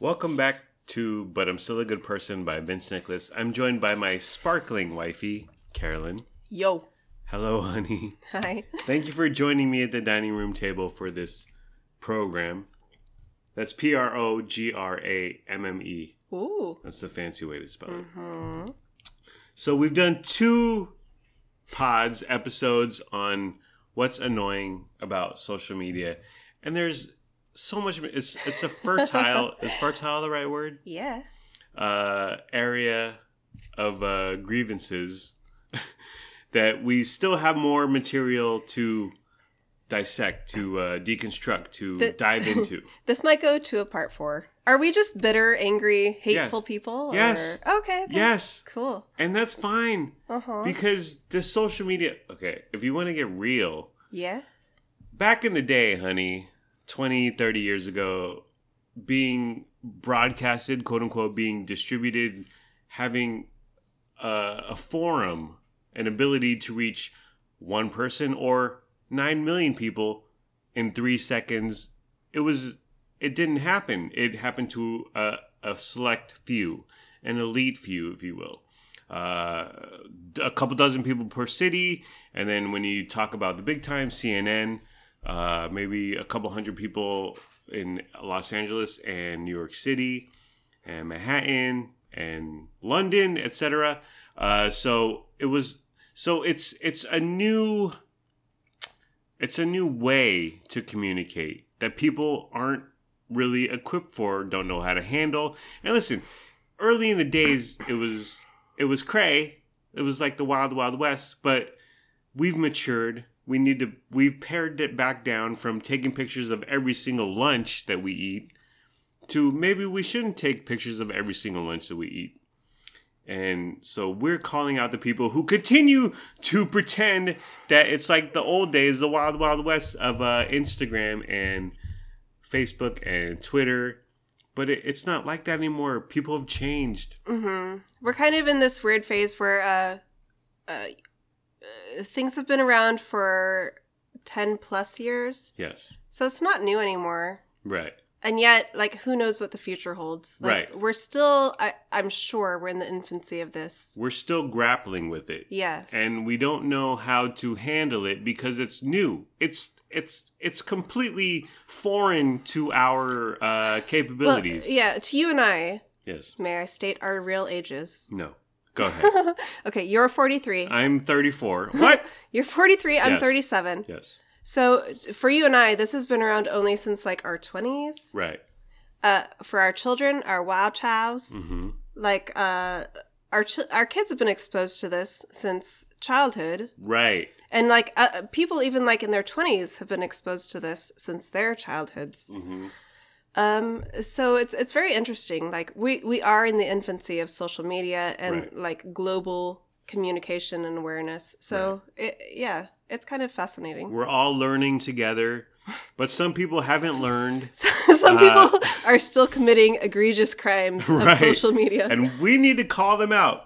Welcome back to But I'm Still a Good Person by Vince Nicholas. I'm joined by my sparkling wifey, Carolyn. Yo. Hello, honey. Hi. Thank you for joining me at the dining room table for this program. That's P R O G R A M M E. Ooh. That's the fancy way to spell it. Mm-hmm. So we've done two pods, episodes on what's annoying about social media. And there's so much it's it's a fertile is fertile the right word? Yeah. uh, area of uh, grievances that we still have more material to dissect, to uh, deconstruct, to The- dive into. This might go to a part four. Are we just bitter, angry, hateful people? or- Yes. Okay, okay. yes, Cool. and that's fine Uh huh. because the social media. Okay, if you want to get real, Yeah. back in the day, honey, 20, 30 years ago, being broadcasted, quote unquote, being distributed, having a, a forum, an ability to reach one person or 9 million people in three seconds, it was, it didn't happen. It happened to a, a select few, an elite few, if you will. Uh, a couple dozen people per city, and then when you talk about the big time, CNN, uh, maybe a couple hundred people in Los Angeles and New York City and Manhattan and London, etc. Uh, so it was so it's it's a new it's a new way to communicate that people aren't really equipped for, don't know how to handle. And listen, early in the days it was it was cray. It was like the wild wild west, but we've matured. We need to we've pared it back down from taking pictures of every single lunch that we eat to maybe we shouldn't take pictures of every single lunch that we eat. And so we're calling out the people who continue to pretend that it's like the old days, the wild wild west of uh, Instagram and Facebook and Twitter. But it, it's not like that anymore. People have changed. Mm-hmm. We're kind of in this weird phase where uh, uh, uh, things have been around for 10 plus years. Yes. So it's not new anymore. Right. And yet, like, who knows what the future holds? Like, Right. We're still, I, I'm sure, we're in the infancy of this. We're still grappling with it. Yes. and we don't know how to handle it because it's new. It's it's it's completely foreign to our uh, well, capabilities. yeah, to you and I, Yes. may I state our real ages? No. Go ahead. Okay, you're 43. I'm 34. What? You're 43, I'm Yes. 37. yes. So for you and I, this has been around only since like our 20s. Right. Uh, for our children, our wow chows, hmm like uh, our ch- our kids have been exposed to this since childhood, Right. and like uh, people even like in their 20s have been exposed to this since their childhoods. hmm Um, so it's it's very interesting. Like we we are in the infancy of social media and Right. like global communication and awareness. So it, yeah, it's kind of fascinating. We're all learning together, but some people haven't learned, Some Uh, people are still committing egregious crimes Right. of social media. and we need to call them out.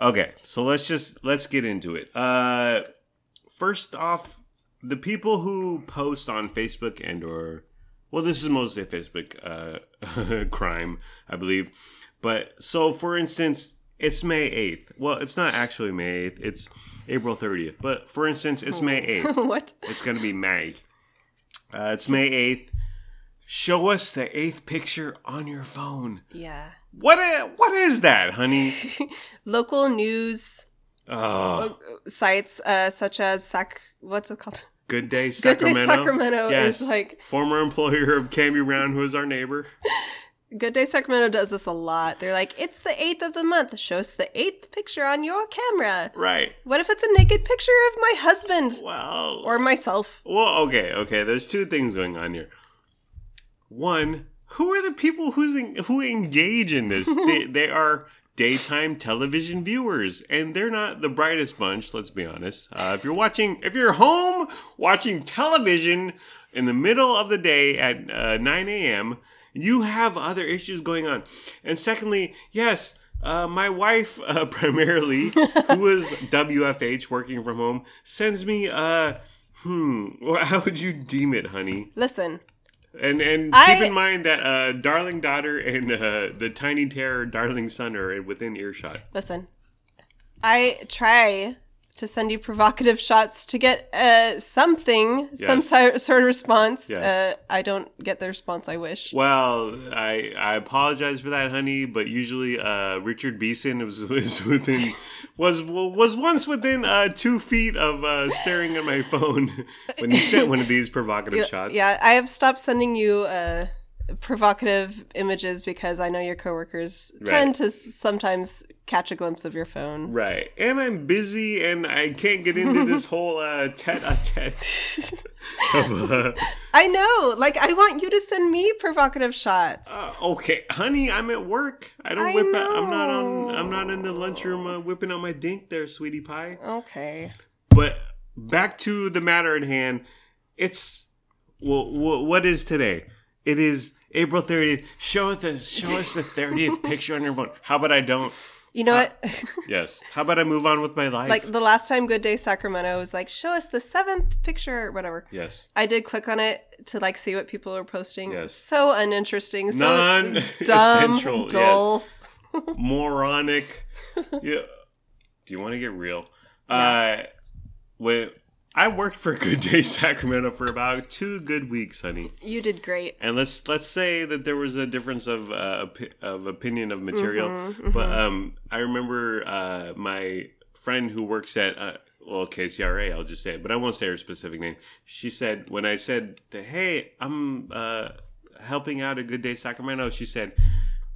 Okay, so let's just let's get into it. Uh, first off, the people who post on Facebook and or well, this is mostly a Facebook uh, crime, I believe. But so, for instance, it's May eighth. Well, it's not actually May eighth. It's April thirtieth. But for instance, it's May eighth. what? It's gonna be May. Uh, it's May eighth. Show us the eighth picture on your phone. Yeah. What what is that, honey? Local news Oh, sites uh, such as Sac. What's it called? Good Day Good Day Sacramento. Sacramento is like former employer of Cambi Brown, who is our neighbor. Good Day Sacramento does this a lot. They're like, it's the eighth of the month. Show us the eighth picture on your camera. Right. What if it's a naked picture of my husband Well, or myself? well, okay, okay. There's two things going on here. One, who are the people who's who engage in this? they, they are daytime television viewers, and they're not the brightest bunch. Let's be honest. Uh, if you're watching, if you're home watching television in the middle of the day at uh, 9 a.m., you have other issues going on. And secondly, yes. Uh, my wife, uh, primarily, who is WFH working from home, sends me, uh, hmm, well, how would you deem it, honey? Listen, And and I- keep in mind that uh, Darling Daughter and uh, the Tiny Terror Darling Son are within earshot. Listen, I try to send you provocative shots to get uh, something, some si- sort of response. Yes. Uh, I don't get the response I wish. Well, I I apologize for that, honey, but usually uh, Richard Beeson was, was within was was once within uh, two feet of uh, staring at my phone when you sent one of these provocative shots. Yeah, I have stopped sending you uh, provocative images because I know your coworkers tend to sometimes catch a glimpse of your phone. Right, and I'm busy, and I can't get into this whole uh, tete-a-tete. uh, I know. Like, I want you to send me provocative shots. Uh, okay, honey, I'm at work. I don't I whip out. I'm not on. I'm not in the lunchroom uh, whipping out my dink there, sweetie pie. okay. But back to the matter at hand. It's well, wh- what is today? It is April 30th. Show us the show us the 30th picture on your phone. How about I don't? You know what? Yes. How about I move on with my life? like the last time Good Day Sacramento was like, show us the seventh picture or whatever. yes. I did click on it to like see what people are posting. Yes. So uninteresting. So Non-essential, dumb, dull. moronic. yeah. Do you want to get real? Uh, when I worked for Good Day Sacramento for about two good weeks, honey. You did great. And let's let's say that there was a difference of uh, of opinion of material, Mm-hmm, but um, I remember uh, my friend who works at uh, well KCRA, I'll just say it, but I won't say her specific name. She said when I said that, hey, I'm uh, helping out at Good Day Sacramento, she said,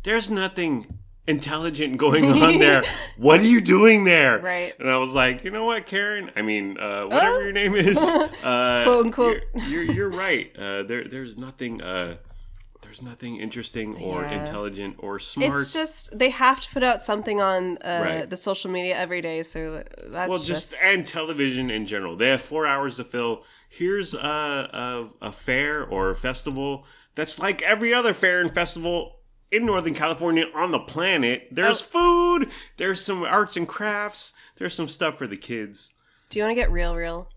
"There's nothing." Intelligent going on there. What are you doing there? Right. And I was like, you know what, Karen? I mean, uh, whatever your name is, uh, Quote, unquote. You're, you're, you're right. Uh, there, there's nothing. Uh, there's nothing interesting or Yeah. intelligent or smart. It's just they have to put out something on uh, Right. the social media every day, so that's well, just, just, and television in general. They have four hours to fill. Here's a, a a fair or a festival that's like every other fair and festival in Northern California on the planet. There's Oh. food. There's some arts and crafts. There's some stuff for the kids. Do you want to get real, real?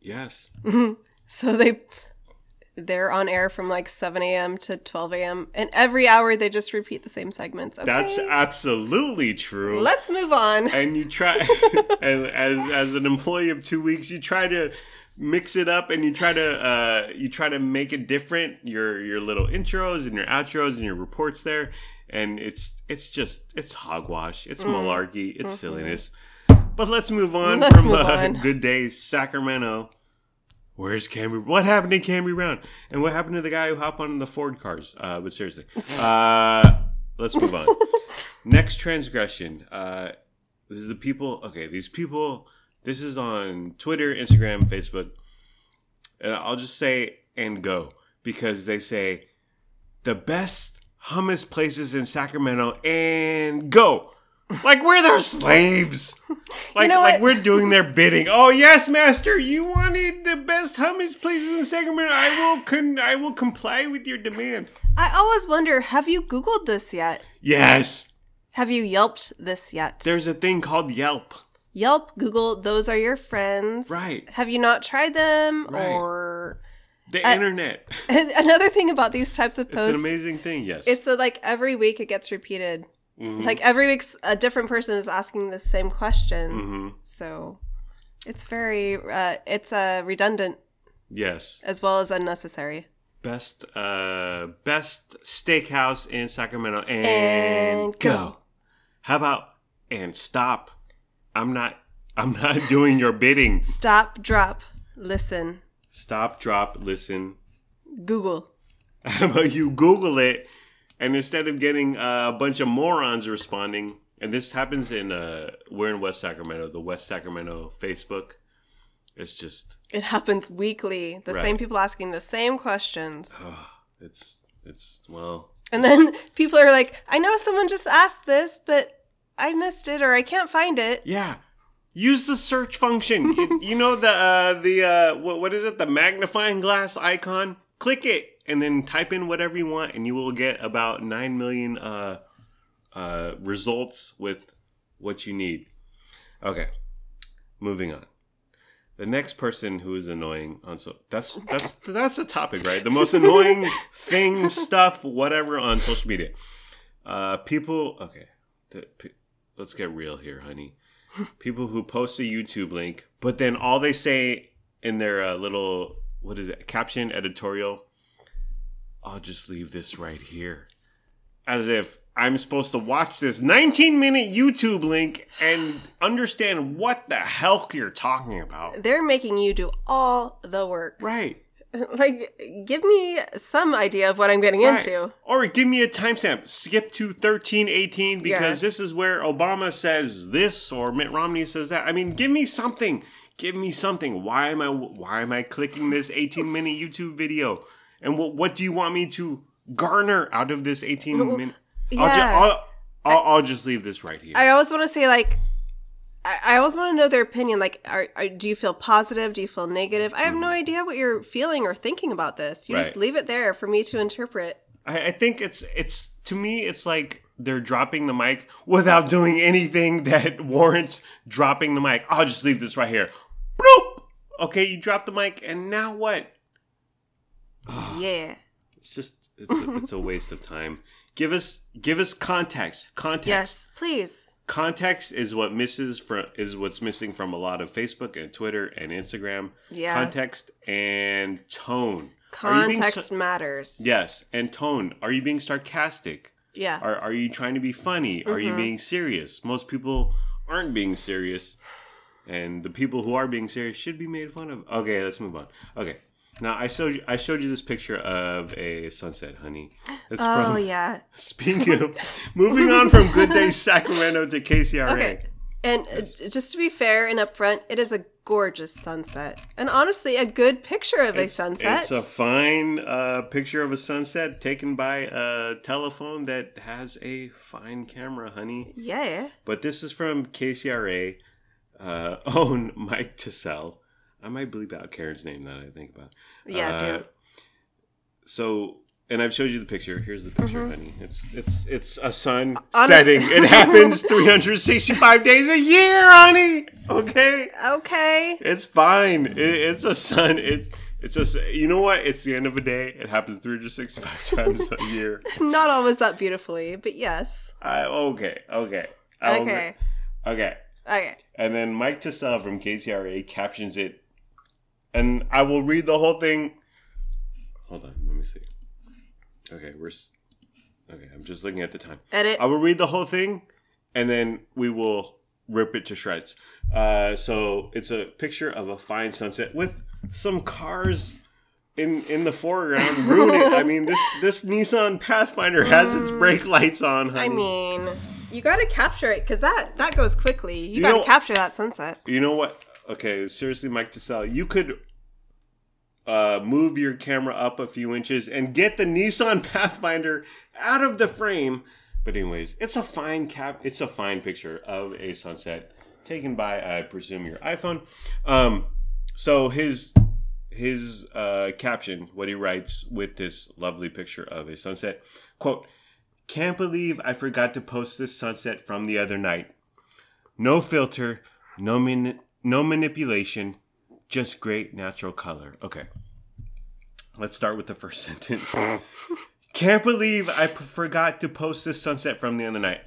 Yes. Mm-hmm. So they they're on air from like 7 a.m. to 12 a.m. and every hour they just repeat the same segments. Okay, That's absolutely true. let's move on. and you try and as as an employee of two weeks you try to mix it up and you try to uh you try to make it different your your little intros and your outros and your reports there and it's it's just it's hogwash it's malarkey it's silliness but let's move on Mm. Let's from move uh, on. good day sacramento Where's Camry? What happened to Camry Brown? And what happened to the guy who hopped on the Ford cars? Uh, but seriously, uh, let's move on. Next transgression. Uh, this is the people. Okay, these people. This is on Twitter, Instagram, Facebook, and I'll just say and go because they say the best hummus places in Sacramento and go. Like we're their slaves. Like know like we're doing their bidding. Oh yes, master, you wanted the best hummus places in Sacramento. I will con- I will comply with your demand. I always wonder, have you Googled this yet? Yes. Have you Yelped this yet? There's a thing called Yelp. Yelp, Google, those are your friends. Right. Have you not tried them? Right. Or The Uh, internet. another thing about these types of It's an posts, amazing thing, yes. it's that like every week it gets repeated. Mhm. Like every week a different person is asking the same question. Mhm. So it's very uh, it's uh, redundant Yes. as well as unnecessary. Best uh best steakhouse in Sacramento and, And go. go. How about and stop? I'm not I'm not doing your bidding. Stop, drop, listen, Stop, drop, listen. Google. How about you Google it and instead of getting a bunch of morons responding, and this happens in uh we're in West Sacramento, the West Sacramento Facebook. It's just It happens weekly. The Right. same people asking the same questions. it's it's well And then people are like, I know someone just asked this, but I missed it or I can't find it. Yeah. Use the search function. you, you know the uh, the uh, what, what is it? The magnifying glass icon. Click it and then type in whatever you want, and you will get about nine million uh, uh, results with what you need. Okay, moving on. the next person who is annoying on so that's that's that's the topic, right? The most annoying thing, stuff, whatever on social media. Uh, people. Okay, the, let's get real here, honey. People who post a YouTube link, but then all they say in their uh, little what is it caption editorial, I'll just leave this right here, as if I'm supposed to watch this 19 minute YouTube link and understand what the hell you're talking about. They're making you do all the work. Right. Like, give me some idea of what I'm getting Right. into. Or give me a timestamp. Skip to 1318 because Yeah. this is where Obama says this or Mitt Romney says that. I mean, give me something. Give me something. Why am I why am I clicking this 18 minute YouTube video? And what what do you want me to garner out of this 18 minute? I'll, ju- Yeah. I'll, I'll, I'll just leave this right here. I always want to say, like, I, always want to know their opinion. Like, are, are, do you feel positive? Do you feel negative? I have no idea what you're feeling or thinking about this. You just Mm-hmm. Leave it there for me to interpret. I, I think it's it's to me it's like they're dropping the mic without doing anything that warrants dropping the mic. I'll just leave this right here. Bloop. Okay, you drop the mic, and now what? Yeah. It's just it's a, it's a waste of time. Give us give us context. Context. Yes, please. Context is what misses from is what's missing from a lot of Facebook and Twitter and Instagram. Yeah. Context and tone. Are Context matters. yes, and tone. Are you being sarcastic? Yeah. Are, are you trying to be funny? Are Mm-hmm. you being serious? Most people aren't being serious. And the people who are being serious should be made fun of. Okay, let's move on. Okay. Now I showed you I showed you this picture of a sunset, honey. It's oh, from yeah. speaking of moving on from Good Day Sacramento to KCRA. Okay. And uh, just to be fair and upfront, it is a gorgeous sunset. And honestly, a good picture of a sunset. It's a fine uh, picture of a sunset taken by a telephone that has a fine camera, honey. yeah. But this is from KCRA, uh, own Mike TeSelle. I might bleep out Karen's name that I think about. Yeah, Uh, do. So, and I've showed you the picture. Here's the picture, honey. It's it's it's a sun Mm-hmm. Honest- setting. It happens 365 days a year, honey. Okay, Okay. it's fine. It, it's a sun. It it's just You know what? It's the end of a day. It happens 365 times a year. Not always that beautifully, but yes. I okay okay Okay. okay. Okay. And then Mike TeSelle from KCRA captions it. And I will read the whole thing. Hold on, let me see. Okay, we're. Okay, I'm just looking at the time. Edit. I will read the whole thing, and then we will rip it to shreds. Uh, so it's a picture of a fine sunset with some cars in in the foreground. Ruin it. I mean, this this Nissan Pathfinder has its brake lights on. Honey. I mean, you got to capture it because that that goes quickly. You, You got to know- capture that sunset. You know what? Okay, seriously, Mike TeSelle, you could uh, move your camera up a few inches and get the Nissan Pathfinder out of the frame. But anyways, it's a fine cap. It's a fine picture of a sunset taken by, I presume, your iPhone. Um, so his his uh, caption, what he writes with this lovely picture of a sunset, quote. Can't believe I forgot to post this sunset from the other night. No filter, no man- no manipulation, just great natural color. Okay. Let's start with the first sentence. Can't believe I p- forgot to post this sunset from the other night.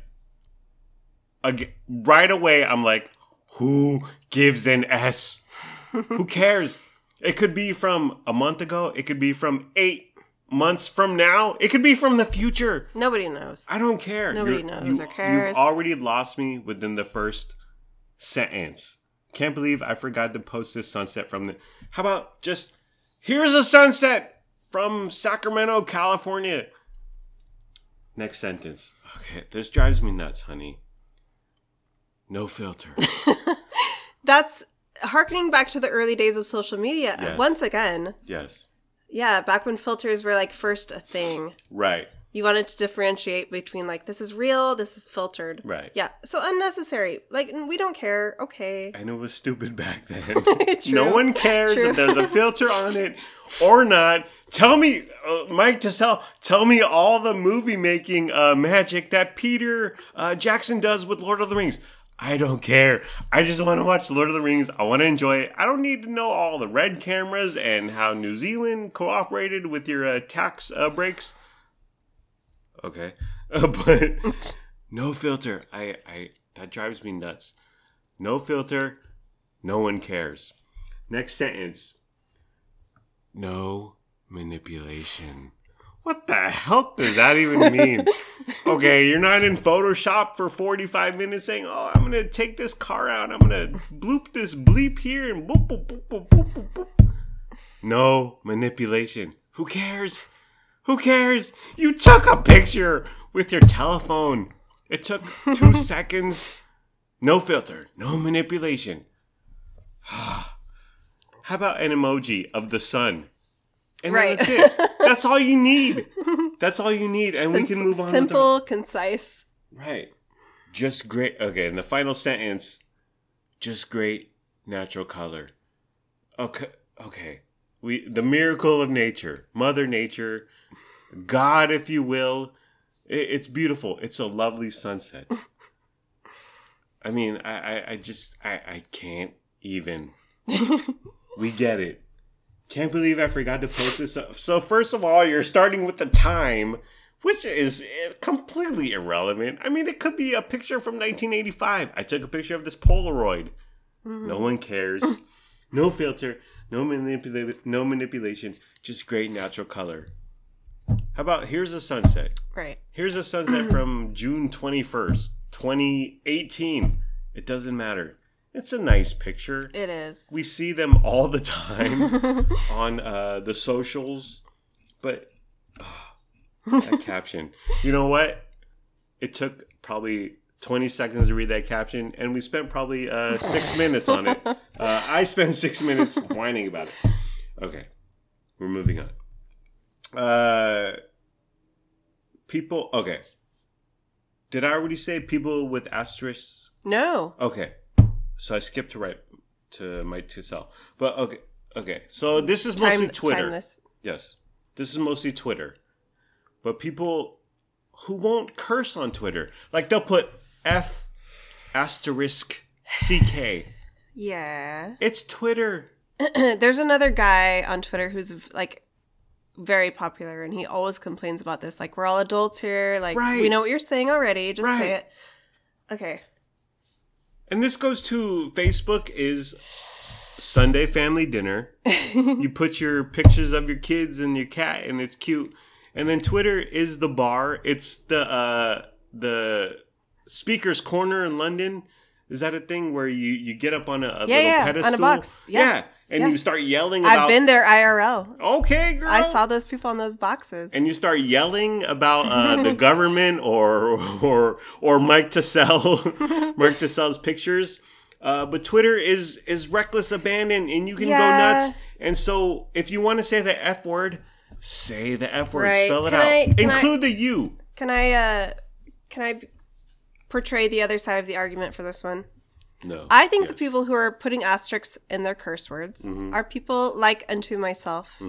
Again, right away, I'm like, who gives an S? who cares? It could be from a month ago. It could be from eight months from now. It could be from the future. Nobody knows. I don't care. Nobody You're- knows you, or cares. You've already lost me within the first sentence. Can't believe I forgot to post this sunset from the. How about just here's a sunset from Sacramento, California. Next sentence. Okay, this drives me nuts, honey. No filter. That's harkening back to the early days of social media. Uh, yes. Once again, yes. yeah, back when filters were like first a thing. Right. You wanted to differentiate between like this is real, this is filtered. Right. Yeah. So unnecessary. Like we don't care. Okay. I know it was stupid back then. No one cares True. if there's a filter on it or not. Tell me, uh, Mike TeSelle, tell me all the movie making uh, magic that Peter uh, Jackson does with Lord of the Rings. I don't care. I just want to watch Lord of the Rings. I want to enjoy it. I don't need to know all the red cameras and how New Zealand cooperated with your uh, tax uh, breaks. Okay, uh, but no filter. I, I that drives me nuts. No filter. No one cares. Next sentence. No manipulation. What the hell does that even mean? okay, you're not in Photoshop for 45 minutes saying, oh, I'm going to take this car out. I'm going to bloop this bleep here and boop, boop, boop, boop, boop, boop, boop. No manipulation. Who cares? Who cares? You took a picture with your telephone. It took two seconds. No filter, no manipulation. How about an emoji of the sun? And Right. that's it. That's all you need. That's all you need, and we can move on. with the- Simple, concise. Right. Just great. Okay, and the final sentence. Just great natural color. Okay. Okay. We the miracle of nature, Mother Nature, God, if you will. I- It's beautiful. It's a lovely sunset. I mean, I, I, I just, I, I can't even. we get it. Can't believe I forgot to post this. Up. So first of all, you're starting with the time, which is eh, completely irrelevant. I mean, it could be a picture from 1985. I took a picture of this Polaroid. No one cares. no filter. No manipula- No manipulation. Just great natural color. How about here's a sunset. Right. Here's a sunset from June 21st, 2018. It doesn't matter. It's a nice picture. It is. We see them all the time on uh, the socials, but ah, that caption. You know what? It took probably 20 seconds to read that caption, and we spent probably uh, six minutes on it. Uh, I spent six minutes whining about it. Okay, we're moving on. Uh, people. Okay. Did I already say people with asterisks? no. Okay, so I skipped to right to Mike TeSelle, but okay, okay. So this is mostly Time, Twitter. time this. Yes, this is mostly Twitter, but people who won't curse on Twitter, like they'll put F asterisk CK. Yeah. It's Twitter. There's another guy on Twitter who's like very popular and he always complains about this. Like, we're all adults here. Like, we know what you're saying already. Just say it. Okay. And this goes to Facebook is Sunday family dinner. you put your pictures of your kids and your cat and it's cute. And then Twitter is the bar. It's the uh the speaker's corner in London. Is that a thing where you you get up on a, a Yeah, little yeah, on a box. Yeah. And Yeah. you start yelling about I've been there IRL. Okay, girl. I saw those people on those boxes. and you start yelling about uh, the government or or or Mike TeSelle, Mike TeSelle's pictures. Uh, but Twitter is is reckless abandon, and you can Yeah. go nuts. And so, if you want to say the f word, say the f word. Right. Spell it Can out. I- can I- Include the u. Can I uh can I portray the other side of the argument for this one? No, I think the people who are putting asterisks in their curse words Mm-hmm. are people like unto myself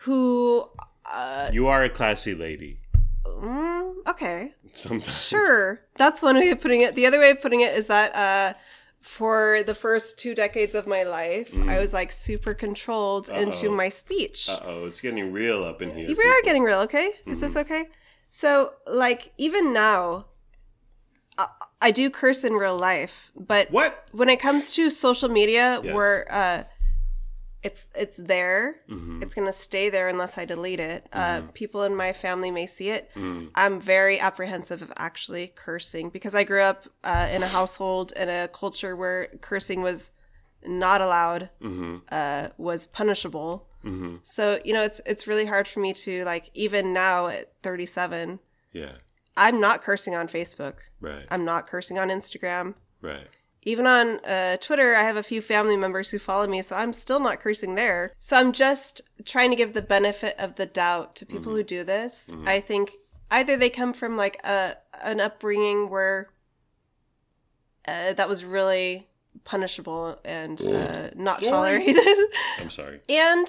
who uh you are a classy lady. mm, okay. Sometimes, Sure. That's one way of putting it. The other way of putting it is that uh for the first two decades of my life, I was like super controlled into Mm-hmm. Uh-oh. my speech. Uh oh, it's getting real up in here. we are getting real, okay? Is this Mm-hmm. okay? So, like, even now, I, do curse in real life, but What? when it comes to social media, Yes. where uh, it's it's there, Mm-hmm. it's gonna stay there unless I delete it. Uh, people in my family may see it. Mm. I'm very apprehensive of actually cursing because I grew up uh, in a household in a culture where cursing was not allowed, Mm-hmm. uh, was punishable. So you know, it's it's really hard for me to like even now at 37, Yeah. I'm not cursing on Facebook. Right. I'm not cursing on Instagram. right. Even on uh, Twitter, I have a few family members who follow me, so I'm still not cursing there. So I'm just trying to give the benefit of the doubt to people who do this. I think either they come from like a an upbringing where uh, that was really punishable and uh, not Sorry. tolerated, I'm sorry. and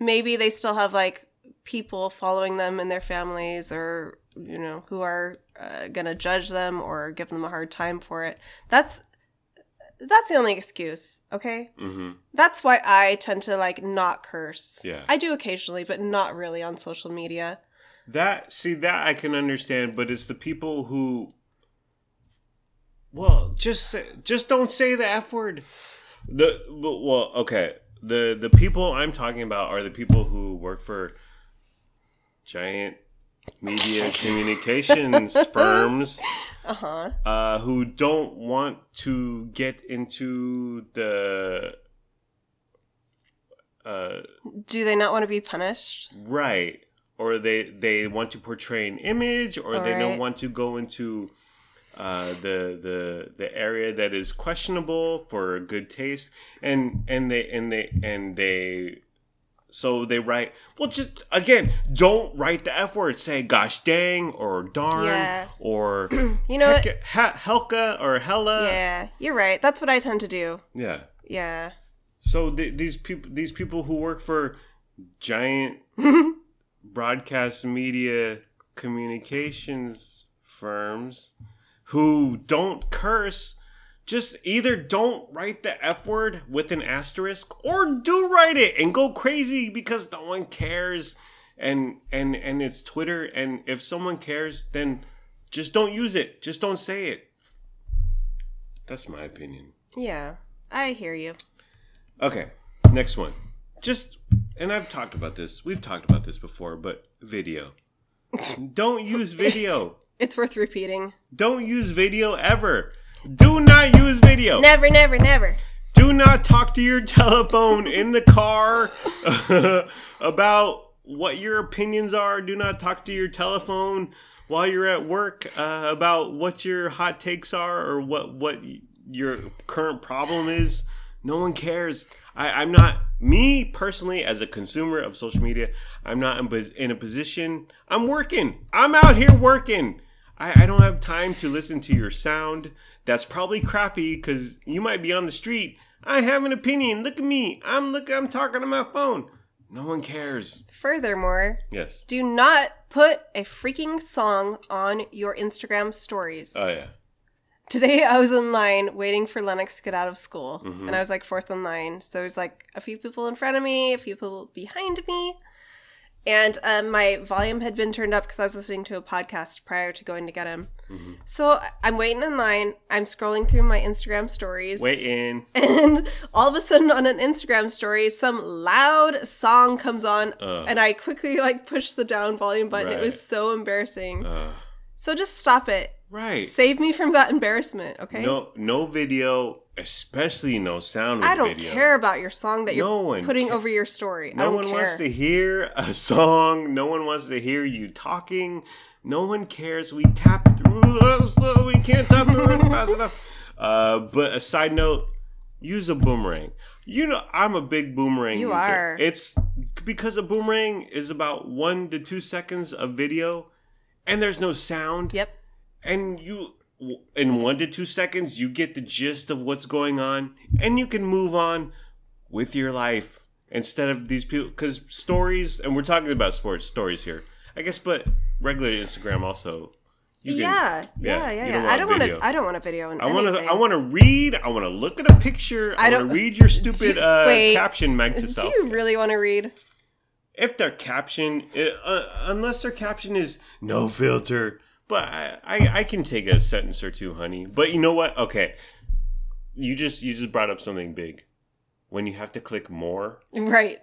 maybe they still have like people following them in their families or you know, who are uh, to judge them or give them a hard time for it. That's that's the only excuse, okay? hmm That's why I tend to like not curse. Yeah. I do occasionally, but not really on social media. That see that I can understand, but it's the people who well, just just don't say the F word. The well, okay. The the people I'm talking about are the people who work for giant media communications firms Uh-huh. uh, who don't want to get into the uh, Do they not want to be punished? right or they they want to portray an image or they don't want to go into uh, the the the area that is questionable for good taste and and they and they and they so they write well just again don't write the f word say gosh dang or darn Yeah. or You know what? Ha- helka or hella Yeah, you're right. That's what I tend to do. yeah Yeah. so th- these people these people who work for giant broadcast media communications firms who don't curse just either don't write the F word with an asterisk or do write it and go crazy because no one cares and and and it's Twitter and if someone cares then just don't use it. Just don't say it. That's my opinion. Yeah. I hear you. Okay, next one. Just and I've talked about this. We've talked about this before, but video. Don't use video. It's worth repeating. Don't use video ever. Do not use video. Never, never, never. Do not talk to your telephone in the car about what your opinions are. Do not talk to your telephone while you're at work uh, about what your hot takes are or what what your current problem is. No one cares. I, I'm not me personally as a consumer of social media. I'm not in, in a position. I'm working. I'm out here working. I, I don't have time to listen to your sound. That's probably crappy because you might be on the street. I have an opinion. Look at me. I'm look. I'm talking on my phone. No one cares. Furthermore, Yes. do not put a freaking song on your Instagram stories. Oh yeah. Today I was in line waiting for Lennox to get out of school, Mhm. and I was like fourth in line. So there's like a few people in front of me, a few people behind me, and um, my volume had been turned up because I was listening to a podcast prior to going to get him. Mhm. So I'm waiting in line. I'm scrolling through my Instagram stories, Waiting. and all of a sudden on an Instagram story, some loud song comes on, Ugh. and I quickly like push the down volume button. It was so embarrassing. Uh, so just stop it. Right. Save me from that embarrassment, okay? No. No video. Especially no sound. I don't video. care about your song that you're No putting ca- over your story. I No one care. wants to hear a song. No one wants to hear you talking. No one cares. We tap through uh, We can't tap through it fast enough. Uh, but a side note: use a boomerang. You know, I'm a big boomerang You user. are. It's because a boomerang is about one to two seconds of video, and there's no sound Yep. And you in one to two seconds you get the gist of what's going on and you can move on with your life instead of these people because stories and we're talking about sports stories here i guess but regular instagram also you can- yeah, yeah, yeah, don't I don't want to. I don't want a video. In I want to. I want to read. I want to look at a picture. I, I want to read your stupid Do- uh, wait. caption, Meg to Do self. you really want to read? If their caption, uh, unless their caption is no filter, but I, I, I can take a sentence or two, honey. But you know what? Okay, you just you just brought up something big. When you have to click more Right.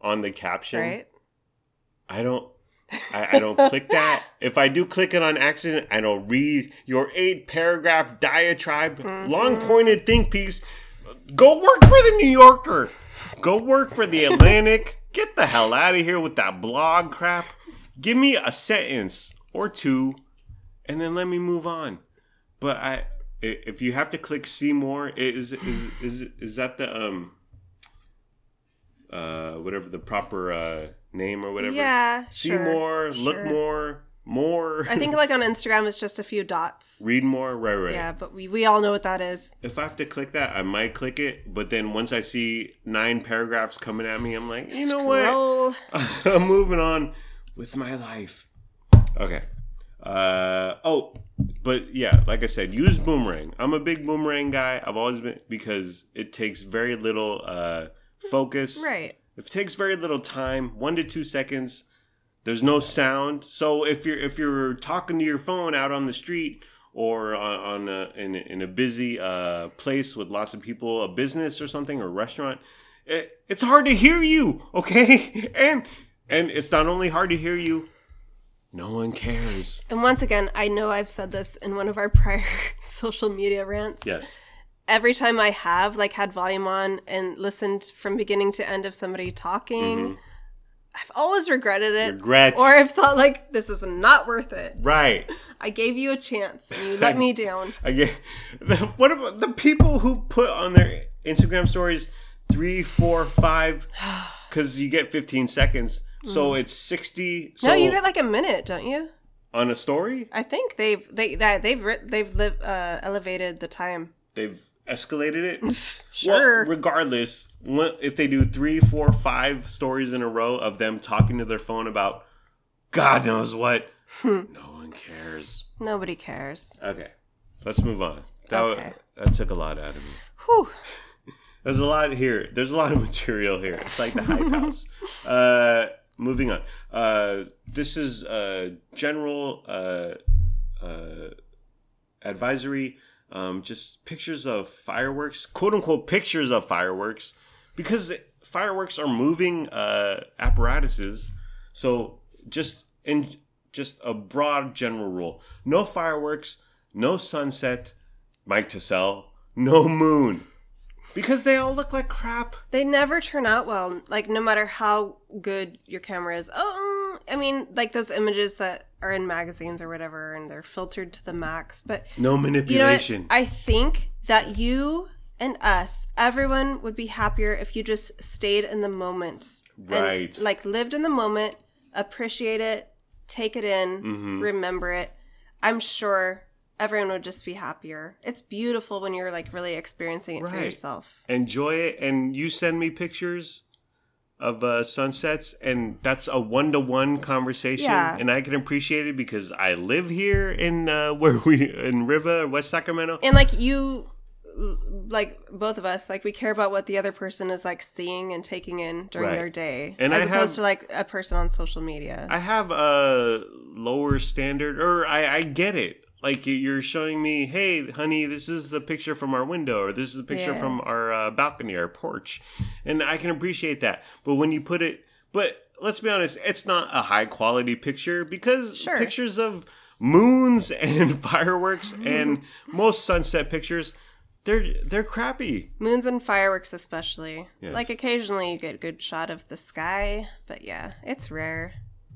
on the caption, Right. I don't. I, I don't click that. If I do click it on accident, I don't read your eight paragraph diatribe, long mm-hmm. pointed think piece. Go work for the New Yorker. Go work for the Atlantic. Get the hell out of here with that blog crap. Give me a sentence or two, and then let me move on. But I, if you have to click see more, is is is is that the um uh whatever the proper uh name or whatever? Yeah. See sure, more, look more, more. I think like on Instagram, it's just a few dots. read more. Right, right. Yeah, but we we all know what that is. If I have to click that, I might click it. But then once I see nine paragraphs coming at me, I'm like, you know what? I'm moving on with my life. Okay. Uh, oh, but yeah, like I said, use boomerang. I'm a big boomerang guy. I've always been because it takes very little uh, focus. Right. It takes very little time, one to two seconds. There's no sound, so if you're if you're talking to your phone out on the street or on, on a, in, a, in a busy uh, place with lots of people, a business or something or a restaurant, it, it's hard to hear you. Okay, and and it's not only hard to hear you, no one cares. And once again, I know I've said this in one of our prior social media rants. Yes. Every time I have like had volume on and listened from beginning to end of somebody talking, mm-hmm. I've always regretted it. Regret. Or I've thought like this is not worth it. Right. I gave you a chance and you let me down. I get. What about the people who put on their Instagram stories three, four, five? Because you get 15 seconds, so it's 60. So no, you get like a minute, don't you? on a story, I think they've they that they've writ- they've li- uh, elevated the time. they've escalated it. Sure. Well, regardless, if they do three, four, five stories in a row of them talking to their phone about God knows what, Hmm. no one cares. Nobody cares. Okay, let's move on. That Okay. that took a lot out of me. Whew. There's a lot here. There's a lot of material here. It's like the hype house. Uh, moving on. Uh, this is uh, general uh, uh, advisory. Um, just pictures of fireworks, quote unquote pictures of fireworks, because fireworks are moving uh, apparatuses. So just in just a broad general rule: no fireworks, no sunset, Mike TeSelle, no moon, because they all look like crap. They never turn out well. Like no matter how good your camera is. Oh, I mean, like those images that are in magazines or whatever, and they're filtered to the max. But No you know manipulation. I think that you and us, everyone would be happier if you just stayed in the moment. and, Right. like lived in the moment, appreciate it, take it in, Mm-hmm. remember it. I'm sure everyone would just be happier. It's beautiful when you're like really experiencing it for yourself. enjoy it and you send me pictures of uh, sunsets and that's a one-to-one conversation Yeah. and i can appreciate it because i live here in uh, where we in riva west sacramento And like you like both of us, like we care about what the other person is like seeing and taking in during Right. their day. And as I opposed have- to like a person on social media. i have a lower standard or i, I get it like you- you're showing me hey honey this is the picture from our window or this is a picture Yeah. from our uh, balcony our porch and i can appreciate that but when you put it but let's be honest it's not a high quality picture because Sure. pictures of moons and fireworks and most sunset pictures they're they're crappy Moons and fireworks, especially. Yes. Like occasionally you get a good shot of the sky, but yeah, it's rare.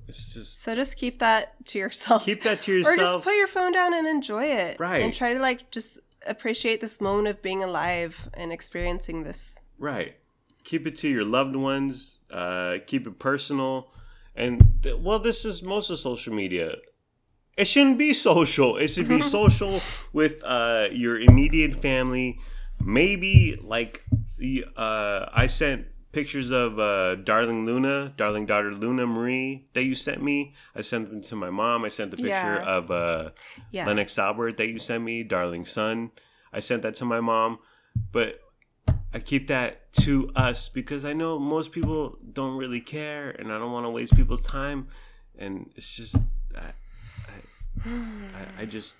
It's just So just keep that to yourself. keep that to yourself, or just put your phone down and enjoy it. Right. And try to like just appreciate this moment of being alive and experiencing this. Right. Keep it to your loved ones. Uh, keep it personal. And th- well, this is most of social media. It shouldn't be social. It should be social with uh, your immediate family. Maybe like uh, I sent pictures of uh, darling Luna, darling daughter Luna Marie that you sent me. I sent them to my mom. I sent the picture Yeah. of uh, Yeah. Lennox Albert that you sent me, darling son. I sent that to my mom, but I keep that to us because I know most people don't really care, and I don't want to waste people's time. And it's just, I, I, I, I just,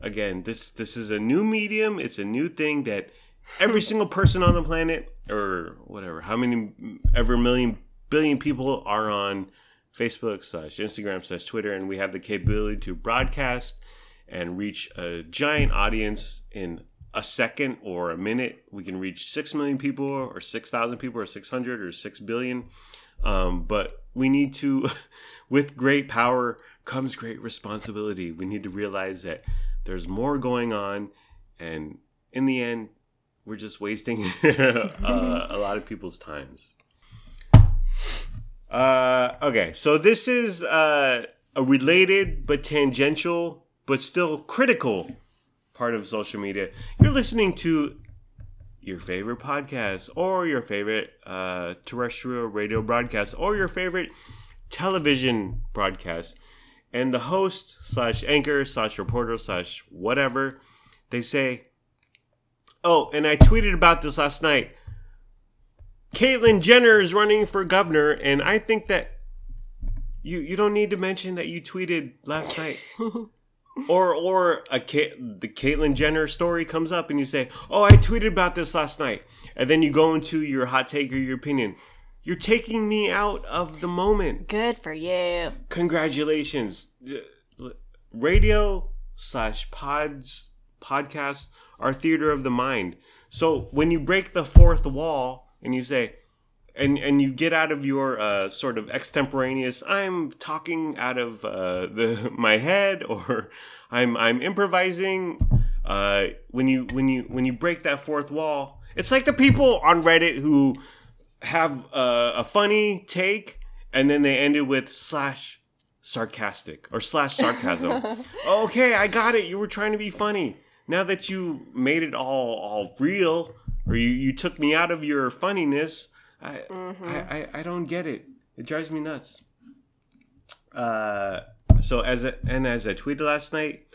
again, this this is a new medium. It's a new thing that every single person on the planet, or whatever, how many ever million billion people are on Facebook slash Instagram slash Twitter, and we have the capability to broadcast and reach a giant audience in a second or a minute. We can reach six million people, or six thousand people, or six hundred, or six billion. Um, but we need to, with great power comes great responsibility. We need to realize that there's more going on, and in the end, we're just wasting uh, a lot of people's times. Uh, okay, so this is uh, a related but tangential, but still critical part of social media. You're listening to your favorite podcast, or your favorite uh, terrestrial radio broadcast, or your favorite television broadcast. and the host slash anchor slash reporter slash whatever, they say, "Oh, and I tweeted about this last night. Caitlyn Jenner is running for governor, and I think that you you don't need to mention that you tweeted last night." or or a the Caitlyn Jenner story comes up and you say, "Oh, I tweeted about this last night," and then you go into your hot take or your opinion. You're taking me out of the moment. Good for you. Congratulations. Uh, radio slash pods podcasts are theater of the mind. So when you break the fourth wall and you say, and and you get out of your uh, sort of extemporaneous i'm talking out of uh, the my head or i'm i'm improvising uh, when you when you when you break that fourth wall it's like the people on reddit who have a, a funny take and then they end it with slash sarcastic or slash sarcasm. Okay i got it. You were trying to be funny now that you made it all all real or you, you took me out of your funniness I, mm-hmm. I, I, I don't get it. It drives me nuts. Uh, so as a, and as I tweeted last night,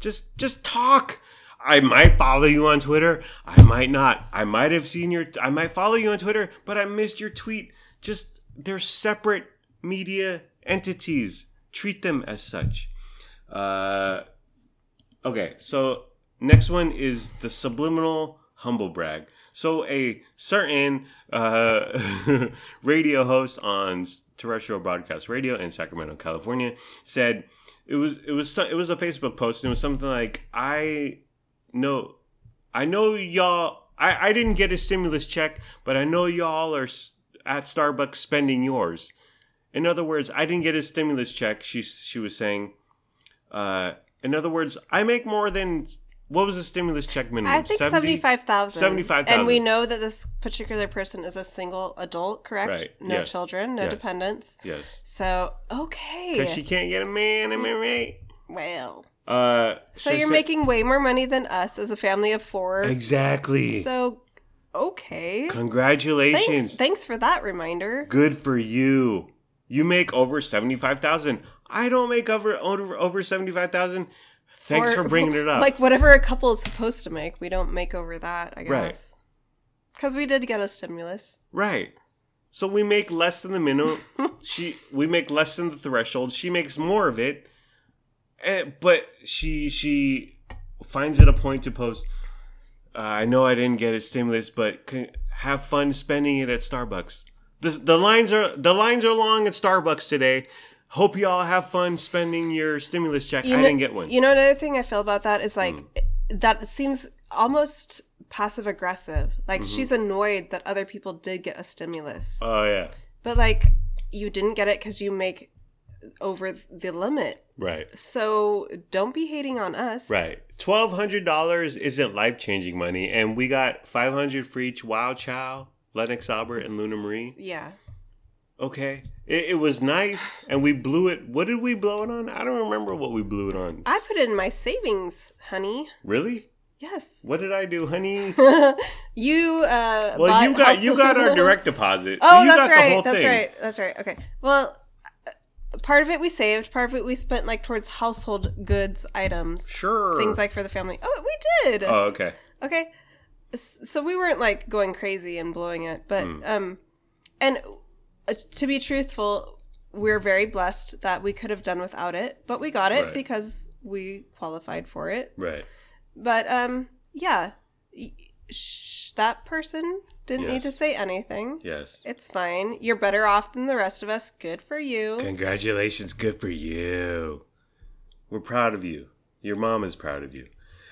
just just talk. I might follow you on Twitter. I might not. I might have seen your. I might follow you on Twitter, but I missed your tweet. Just they're separate media entities. Treat them as such. Uh, okay, so next one is the subliminal humble brag. So a certain uh, radio host on terrestrial broadcast radio in Sacramento, California, said it was it was it was a Facebook post and it was something like I know I know y'all I, I didn't get a stimulus check, but I know y'all are at Starbucks spending yours. In other words, I didn't get a stimulus check. She she was saying. Uh, in other words, I make more than what was the stimulus check minimum? I think 70? 75,000. 75,000. And we know that this particular person is a single adult, correct? Right. No yes. children, no yes. dependents. Yes. So, okay. Because she can't get a man, am I right? Well. Uh, so you're making way more money than us as a family of four. Exactly. So, okay. Congratulations. Thanks, thanks for that reminder. Good for you. You make over 75,000. I don't make over over, over 75,000 Thanks or, for bringing it up. Like whatever a couple is supposed to make, we don't make over that, I guess. Right. Because we did get a stimulus. Right. So we make less than the minimum. she we make less than the threshold. She makes more of it, eh, but she she finds it a point to post. Uh, I know I didn't get a stimulus, but have fun spending it at Starbucks. The, the lines are the lines are long at Starbucks today. Hope you all have fun spending your stimulus check. You I didn't get one. You know, another thing I feel about that is like mm. that seems almost passive aggressive. Like mm-hmm. she's annoyed that other people did get a stimulus. Oh yeah. But like you didn't get it because you make over the limit. Right. So don't be hating on us. Right. Twelve hundred dollars isn't life changing money, and we got five hundred for each Wow Chow, Lennox Albert, and Luna Marie. Yeah. Okay. It, it, was nice, and we blew it. What did we blow it on? I don't remember what we blew it on. I put it in my savings, honey. Really? Yes. What did I do, honey? you uh Well, you got you got our direct deposit. oh, so that's right. That's thing. right. That's right. Okay. Well, uh, part of it we saved, part of it we spent like towards household goods items. Sure. Things like for the family. Oh, we did. Oh, okay. Okay. So we weren't like going crazy and blowing it, but mm. um and to be truthful, we're very blessed that we could have done without it, but we got it right. because we qualified for it. Right. But um, yeah, sh- that person didn't yes. need to say anything. Yes. It's fine. You're better off than the rest of us. Good for you. Congratulations. Good for you. We're proud of you. Your mom is proud of you.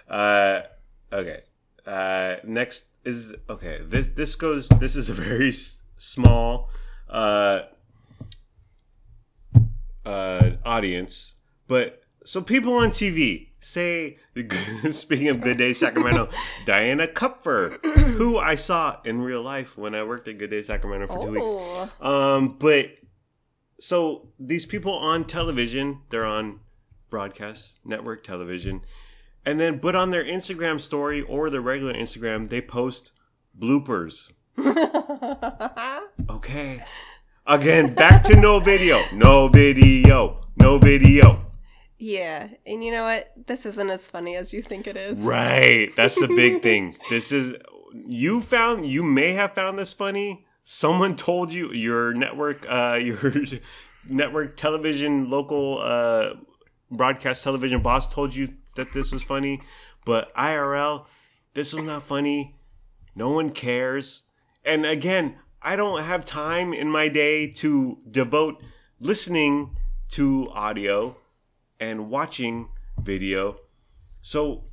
Uh, okay. Uh, next is okay. This this goes. This is a very s- small uh, uh, audience, but so people on TV say, speaking of Good Day Sacramento, Diana Kupfer, who I saw in real life when I worked at Good Day Sacramento for two weeks. Um, but so these people on television, they're on broadcast network television, and then but on their Instagram story or their regular Instagram, they post bloopers. okay. Again, back to no video. No video. No video. Yeah, and you know what? This isn't as funny as you think it is. Right. That's the big thing. This is you found you may have found this funny. Someone told you your network uh your network television local uh broadcast television boss told you that this was funny, but IRL this was not funny. No one cares. And again, I don't have time in my day to devote listening to audio and watching video. So,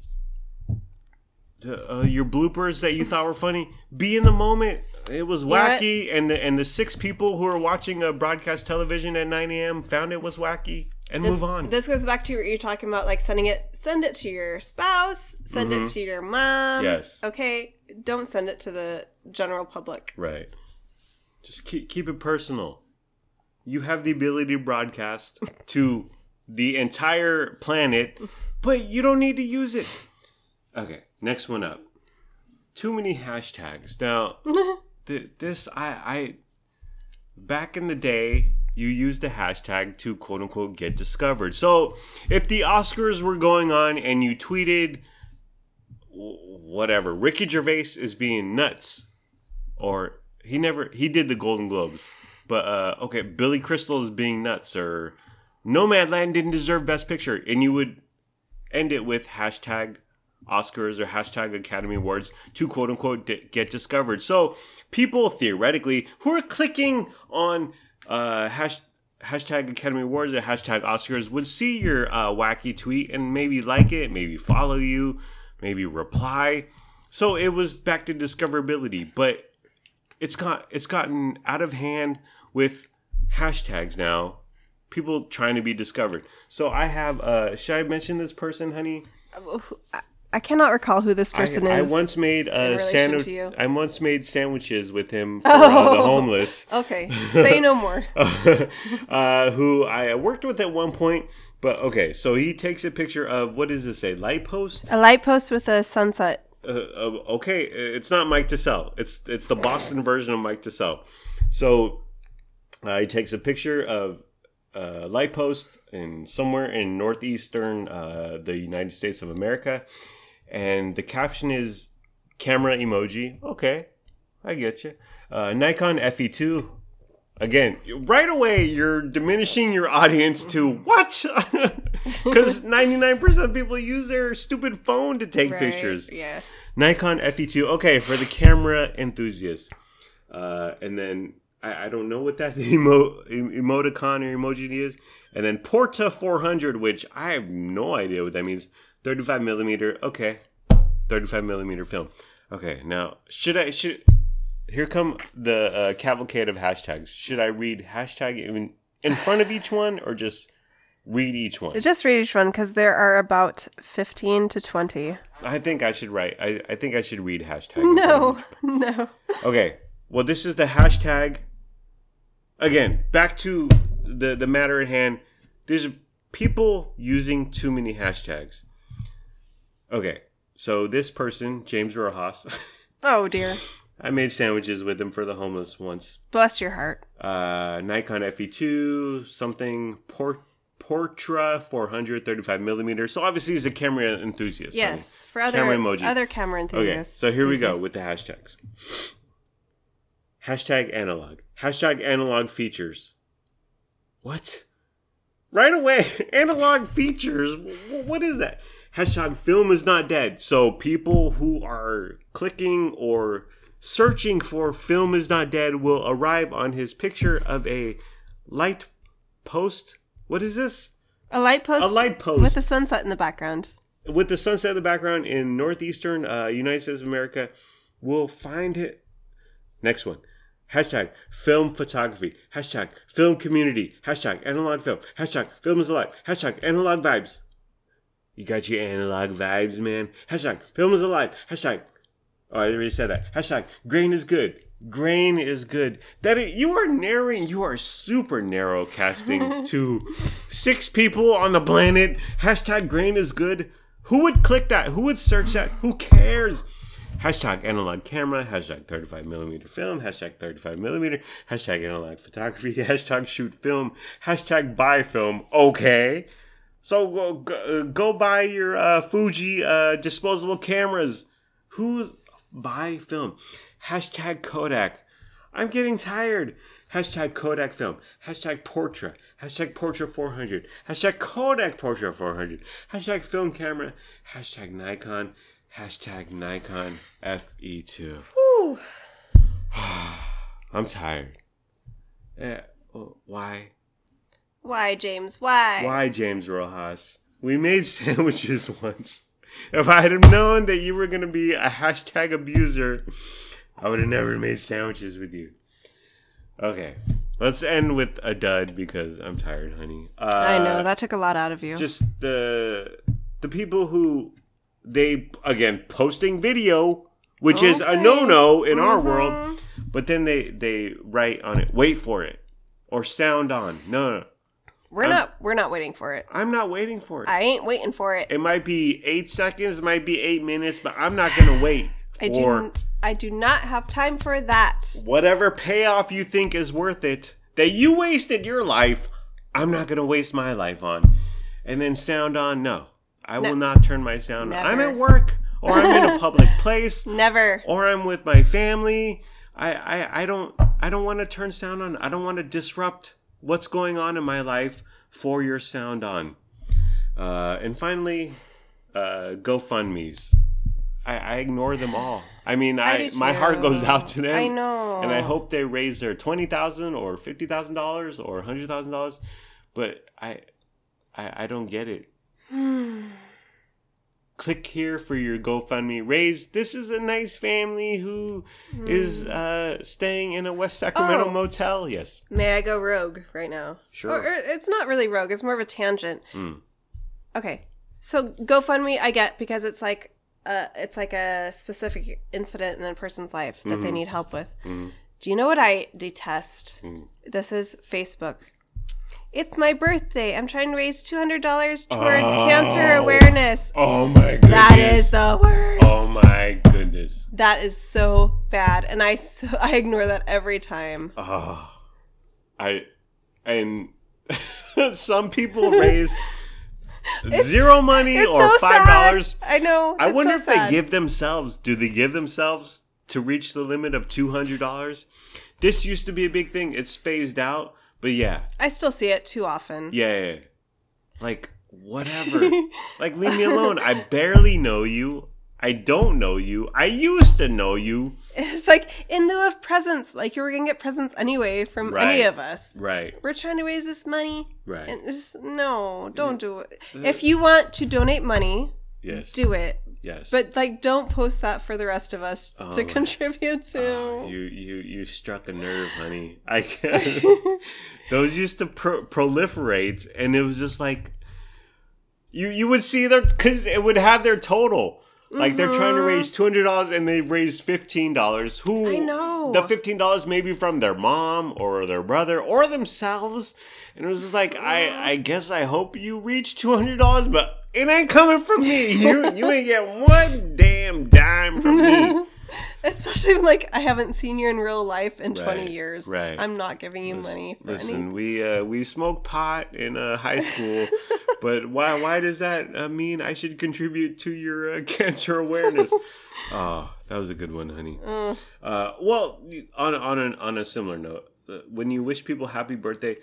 uh, your bloopers that you thought were funny, be in the moment. It was wacky, and the and the six people who are watching a broadcast television at 9 a.m. found it was wacky, and This, move on. this goes back to what you're talking about, like sending it, send it to your spouse, send it to your mom. Mm-hmm. Yes. Okay, don't send it to the general public. Right. Just keep keep it personal. You have the ability to broadcast to the entire planet, but you don't need to use it. Okay, next one up. Too many hashtags. Now, th- this I I back in the day you used the hashtag to quote unquote get discovered. So, if the Oscars were going on and you tweeted whatever, Ricky Gervais is being nuts. Or he never he did the Golden Globes, but uh, okay, Billy Crystal is being nuts, or Nomadland didn't deserve Best Picture, and you would end it with hashtag Oscars or hashtag Academy Awards to quote unquote di- get discovered. So people theoretically who are clicking on uh, hash, hashtag Academy Awards or hashtag Oscars would see your uh, wacky tweet and maybe like it, maybe follow you, maybe reply. So it was back to discoverability, but it's got it's gotten out of hand with hashtags now. People trying to be discovered. So I have uh should I mention this person, honey? I cannot recall who this person I, is. I once made uh, relation sandwich. I once made sandwiches with him for uh, the homeless, Okay, say no more. uh, who I worked with at one point. But okay, so he takes a picture of what does this say? Light post. A light post with a sunset. Uh, uh, okay, it's not Mike TeSelle. It's it's the Boston version of Mike TeSelle. So uh, he takes a picture of a light post in somewhere in northeastern uh, the United States of America, and the caption is camera emoji. Okay, I get you. Uh, Nikon FE2. Again, right away you're diminishing your audience to what? Because 99% of people use their stupid phone to take Right, pictures. Yeah. Nikon FE2. Okay, for the camera enthusiasts. Uh, and then I, I don't know what that emo, em- emoticon or emoji is. And then Portra 400, which I have no idea what that means. 35 millimeter. Okay, 35 millimeter film. Okay, now should I should here come the uh, cavalcade of hashtags. Should I read hashtag in in front of each one or just read each one? Just read each one because there are about 15 to 20. I think I should write. I, I think I should read hashtag. in front of No, no. Okay. Well, this is the hashtag. Again, back to the the matter at hand. There's people using too many hashtags. Okay. So this person, James Rojas, Oh dear. I made sandwiches with him for the homeless once. Bless your heart. Uh, Nikon FE2, something Port Portra 435 millimeter. So obviously he's a camera enthusiast. Yes, for other camera emoji. other camera enthusiasts. Okay, enthusiasts. so here we go with the hashtags. Hashtag analog. Hashtag analog features. What? Right away, analog features. What is that? Hashtag film is not dead. So people who are clicking or searching for film is not dead will arrive on his picture of a light post. What is this? a light post. A light post with the sunset in the background. with the sunset in the background in northeastern uh, United States of America, we'll find it. Next one. Hashtag film photography. Hashtag film community. Hashtag analog film. Hashtag film is alive. Hashtag analog vibes. You got your analog vibes, man. Hashtag film is alive. Hashtag. Oh, I already said that. Hashtag grain is good. Grain is good. That it, you are narrowing. You are super narrow casting to six people on the planet. Hashtag grain is good. Who would click that? Who would search that? Who cares? hashtag analog camera, hashtag 35 millimeter film, hashtag 35 millimeter, hashtag analog photography, hashtag shoot film, hashtag buy film. Okay. So go, go, buy your uh, Fuji uh, disposable cameras. Who's buy film? Hashtag Kodak. I'm getting tired. Hashtag Kodak film. Hashtag Portra. Hashtag Portra 400. Hashtag Kodak Portra 400. Hashtag film camera. Hashtag Nikon. Hashtag Nikon FE2. Whew. I'm tired. Eh, why? Why, James? Why? Why, James Rojas? We made sandwiches once. If I had known that you were going to be a hashtag abuser, I would have never made sandwiches with you. Okay. Let's end with a dud because I'm tired, honey. Uh, I know that took a lot out of you. Just the the people who they again posting video, which is a no no in our Mhm. world, but then they they write on it, wait for it, or sound on. No, no, we're I'm- not. We're not waiting for it. I'm not waiting for it. I ain't waiting for it. it might be eight seconds, it might be eight minutes, but I'm not gonna wait I do. I do not have time for that. whatever payoff you think is worth it that you wasted your life. I'm not gonna waste my life on, and then sound on. No, I will not turn my sound. on. I'm at work, or I'm in a public place, Never. or I'm with my family. I I, I don't I don't want to turn sound on. I don't want to disrupt what's going on in my life for your sound on. Uh, and finally, uh, GoFundmes. I, I ignore them all. I mean, I, do my heart goes out to them. I know. and I hope they raise their twenty thousand or fifty thousand dollars or hundred thousand dollars. But I, I, I don't get it. Click here for your GoFundMe raise. This is a nice family who is uh, staying in a West Sacramento Oh. motel. Yes. May I go rogue right now? Sure. Or, or it's not really rogue. It's more of a tangent. Hmm. Okay. So GoFundMe, I get because it's like, uh, it's like a specific incident in a person's life that Mm-hmm. they need help with. Do you know what I detest? Hmm. This is Facebook. It's my birthday. I'm trying to raise two hundred dollars towards oh. cancer Oh. awareness. Oh my goodness. That is the worst. Oh my goodness. That is so bad, and I so, I ignore that every time. Oh, I and some people raise zero money or so five dollars. I know. I wonder so if sad. they give themselves. Do they give themselves to reach the limit of two hundred dollars? This used to be a big thing. It's phased out, but yeah, I still see it too often. yeah, yeah. like whatever. like leave me alone. I barely know you. I don't know you. I used to know you. It's like in lieu of presents, like you were gonna get presents anyway from any of us. Right. We're trying to raise this money. Right. And just, no, don't do it. Uh, if you want to donate money, Yes. do it. Yes. But like, don't post that for the rest of us to Oh. contribute to. Oh, you you you struck a nerve, honey. I those used to pro- proliferate, and it was just like you you would see their because it would have their total. Like they're trying to raise two hundred dollars, and they raised fifteen dollars. Who I know. the fifteen dollars maybe from their mom or their brother or themselves, and it was just like I I guess I hope you reach two hundred dollars, but it ain't coming from me. You you ain't get one damn dime from me. Especially when, like I haven't seen you in real life in Right, 20 years. right. I'm not giving you money for Listen, any. we uh, we smoked pot in uh, high school, but why why does that uh, mean I should contribute to your uh, cancer awareness? oh, that was a good one, honey. Mm. Uh, well, on on an, on a similar note, uh, when you wish people happy birthday,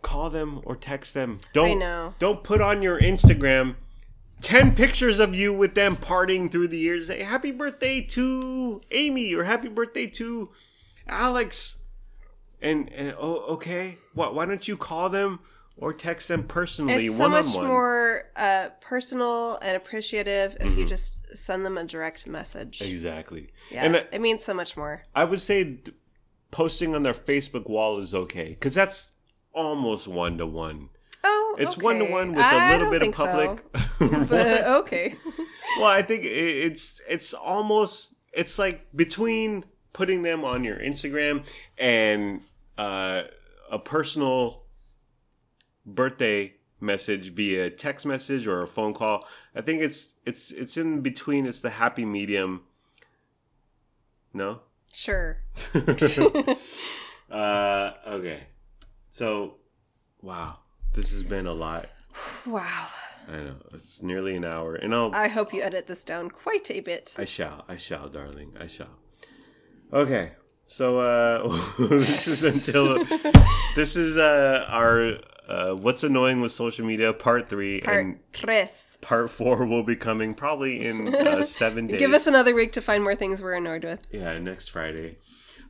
call them or text them. Don't know. don't put on your Instagram. 10 pictures of you with them partying through the years. Say happy birthday to Amy or happy birthday to Alex and, and oh okay why, why don't you call them or text them personally It's so much more uh, personal and appreciative if Mm-hmm. you just send them a direct message. exactly Yeah, and I, it means so much more. I would say posting on their facebook wall is okay because that's almost one to one Oh, it's one to one with a little bit of think so, public but okay. well i think it's it's almost it's like between putting them on your instagram and uh, a personal birthday message via text message or a phone call i think it's it's it's in between it's the happy medium No. Sure. uh, okay. So, wow, this has been a lot. Wow. I know it's nearly an hour, and I'll. I hope you edit this down quite a bit. I shall. I shall, darling. I shall. Okay. So uh this is until this is uh our uh what's annoying with social media part 3 Part and tres. part 4 will be coming probably in uh, 7 days. Give us another week to find more things we're annoyed with. Yeah, next Friday.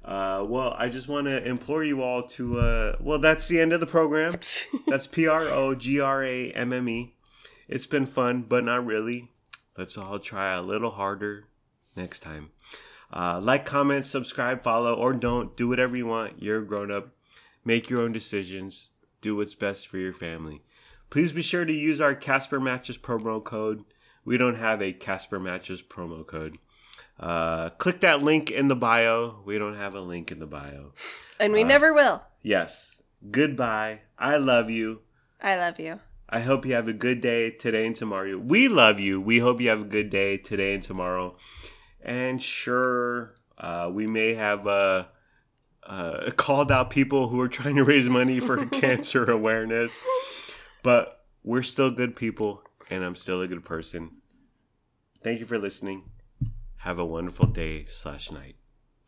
Uh, well, I just want to implore you all to. Uh, well, that's the end of the program. that's P R O G R A M M E. It's been fun, but not really. Let's all try a little harder next time. Uh, like, comment, subscribe, follow, or don't. Do whatever you want. You're a grown up. Make your own decisions. Do what's best for your family. Please be sure to use our Casper Mattress promo code. We don't have a Casper Mattress promo code. Uh, click that link in the bio. We don't have a link in the bio. And we never will. Yes. Goodbye. I love you. I love you. I hope you have a good day today and tomorrow. We love you. We hope you have a good day today and tomorrow. And sure, uh, we may have uh, uh, called out people who are trying to raise money for cancer awareness, but we're still good people, and I'm still a good person. Thank you for listening. Have a wonderful day slash night.